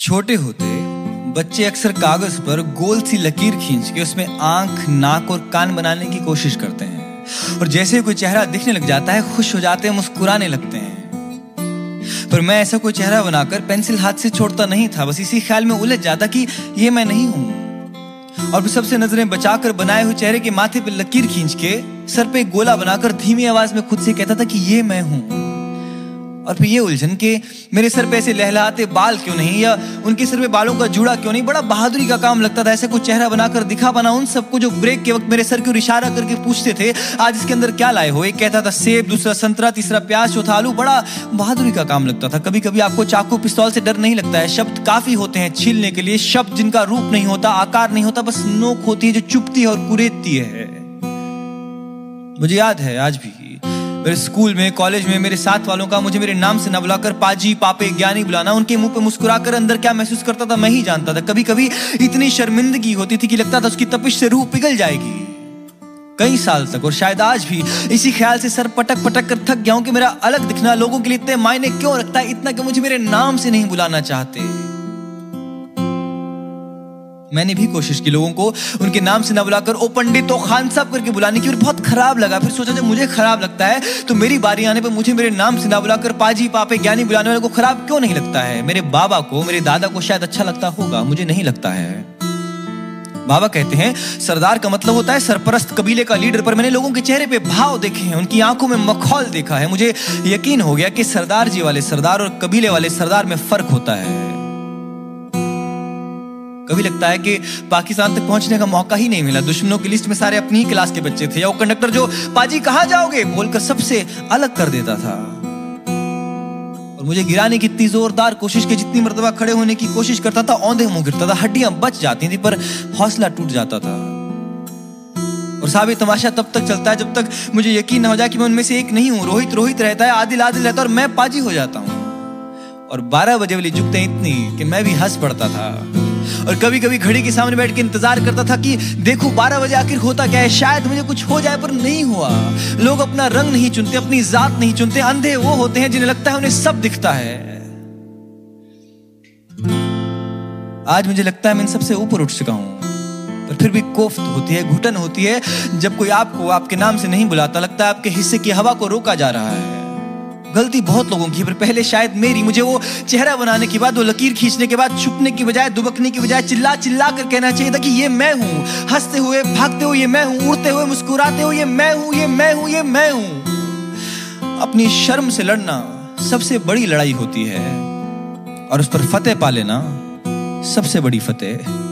छोटे होते बच्चे अक्सर कागज़ पर गोल सी लकीर खींच के उसमें आँख, नाक और कान बनाने की कोशिश करते हैं। और जैसे कोई चेहरा दिखने लग जाता है, खुश हो जाते हैं, मुस्कुराने लगते हैं। पर मैं ऐसा कोई चेहरा बनाकर पेंसिल हाथ से छोड़ता नहीं था, बस इसी ख्याल में उलझ जाता कि ये मैं नहीं हूँ। और फिर सबसे नज़रें बचाकर बनाए हुए चेहरे के माथे पर लकीर खींच के सर पे गोला बनाकर धीमी आवाज़ में खुद से कहता था कि ये मैं हूँ। और फिर ये उलझन के मेरे सर पे ऐसे लहलाते बाल क्यों नहीं? या उनके सर पे बालों का जुड़ा क्यों नहीं? बड़ा बहादुरी का काम लगता था ऐसे कुछ चेहरा बनाकर दिखा बना उन सबको जो ब्रेक के वक्त मेरे सर की ओर इशारा करके पूछते थे आज इसके अंदर क्या लाए हो? एक कहता था सेब दूसरा संतरा तीसरा प्याज चौथा आलू। बड़ा बहादुरी का काम लगता था। कभी कभी आपको चाकू पिस्तौल से डर नहीं लगता है। शब्द काफ़ी होते हैं छीलने के लिए। शब्द जिनका रूप नहीं होता आकार नहीं होता बस नोक होती है जो चुपती है और कुरेदती है। मुझे याद है आज भी मेरे स्कूल में, कॉलेज में, मेरे साथ वालों का मुझे मेरे नाम से न बुलाकर पाजी, पापे, ज्ञानी बुलाना, उनके मुँह पे मुस्कुराकर अंदर क्या महसूस करता था, मैं ही जानता था। कभी कभी इतनी शर्मिंदगी होती थी कि लगता था उसकी तपिश से रूह पिघल जाएगी। कई साल तक, और शायद आज भी, इसी ख्याल से सर पटक पटक कर थक गया हूँ कि मेरा अलग दिखना लोगों के लिए इतने मायने क्यों रखता है, इतना कि मुझे मेरे नाम से नहीं बुलाना चाहते। मैंने भी कोशिश की लोगों को, उनके नाम से ना बुलाकर, ओ पंडित तो खान साहब करके बुलाने की। और बहुत खराब लगा। फिर सोचा, जब मुझे खराब लगता है तो मेरी बारी आने पर मुझे मेरे नाम से ना बुलाकर पाजी, पापे, ज्ञानी बुलाने वाले को खराब क्यों नहीं लगता है? मेरे बाबा को, मेरे दादा को शायद अच्छा लगता होगा, मुझे नहीं लगता है। बाबा कहते हैं, सरदार का मतलब होता है सरपरस्त कबीले का लीडर, पर मैंने लोगों के चेहरे पे भाव देखे हैं, उनकी आँखों में मखौल देखा है। मुझे यकीन हो गया कि सरदार जी वाले सरदार और कबीले वाले सरदार में फ़र्क होता है। कभी लगता है कि पाकिस्तान तक पहुँचने का मौका ही नहीं मिला। दुश्मनों की लिस्ट में सारे अपनी ही क्लास के बच्चे थे। या वो कंडक्टर जो, पाजी, कहा जाओगे? बोलकर सबसे अलग कर देता था। और मुझे गिराने की इतनी जोरदार कोशिश की जितनी मरतबा खड़े होने की कोशिश करता था, औंधे मुँह गिरता था, हड्डियाँ बच जाती थी, पर हौसला टूट जाता था। और साबित तमाशा तब तक चलता है जब तक मुझे यकीन न हो जाए कि मैं उनमें से एक नहीं हूँ। रोहित रोहित रहता है, आदिल आदिल रहता है और मैं पाजी हो जाता हूँ। और बारह बजे वाली जुगते इतनी कि मैं भी हंस पड़ता था। और कभी कभी घड़ी के सामने बैठ के इंतज़ार करता था कि देखो बारह बजे आखिर होता क्या है, शायद मुझे कुछ हो जाए पर नहीं हुआ। लोग अपना रंग नहीं चुनते, अपनी जात नहीं चुनते, अंधे वो होते हैं जिन्हें लगता है उन्हें सब दिखता है। आज मुझे लगता है मैं इन सबसे ऊपर उठ चुका हूँ, पर फिर भी कोफ्त होती है, घुटन होती है। जब कोई आपको आपके नाम से नहीं बुलाता, लगता है आपके हिस्से की हवा को रोका जा रहा है। गलती बहुत लोगों की पर पहले शायद मेरी, मुझे वो चेहरा बनाने के बाद, वो लकीर खींचने के बाद, छुपने की बजाय, दुबकने की बजाय, चिल्ला चिल्ला कर कहना चाहिए था कि ये मैं हूँ। हँसते हुए, भागते हुए ये मैं हूँ, उड़ते हुए, मुस्कुराते हुए ये मैं हूँ, ये मैं हूँ, ये मैं हूँ। अपनी शर्म से लड़ना सबसे बड़ी लड़ाई होती है, और उस पर फतेह पा लेना सबसे बड़ी फतेह।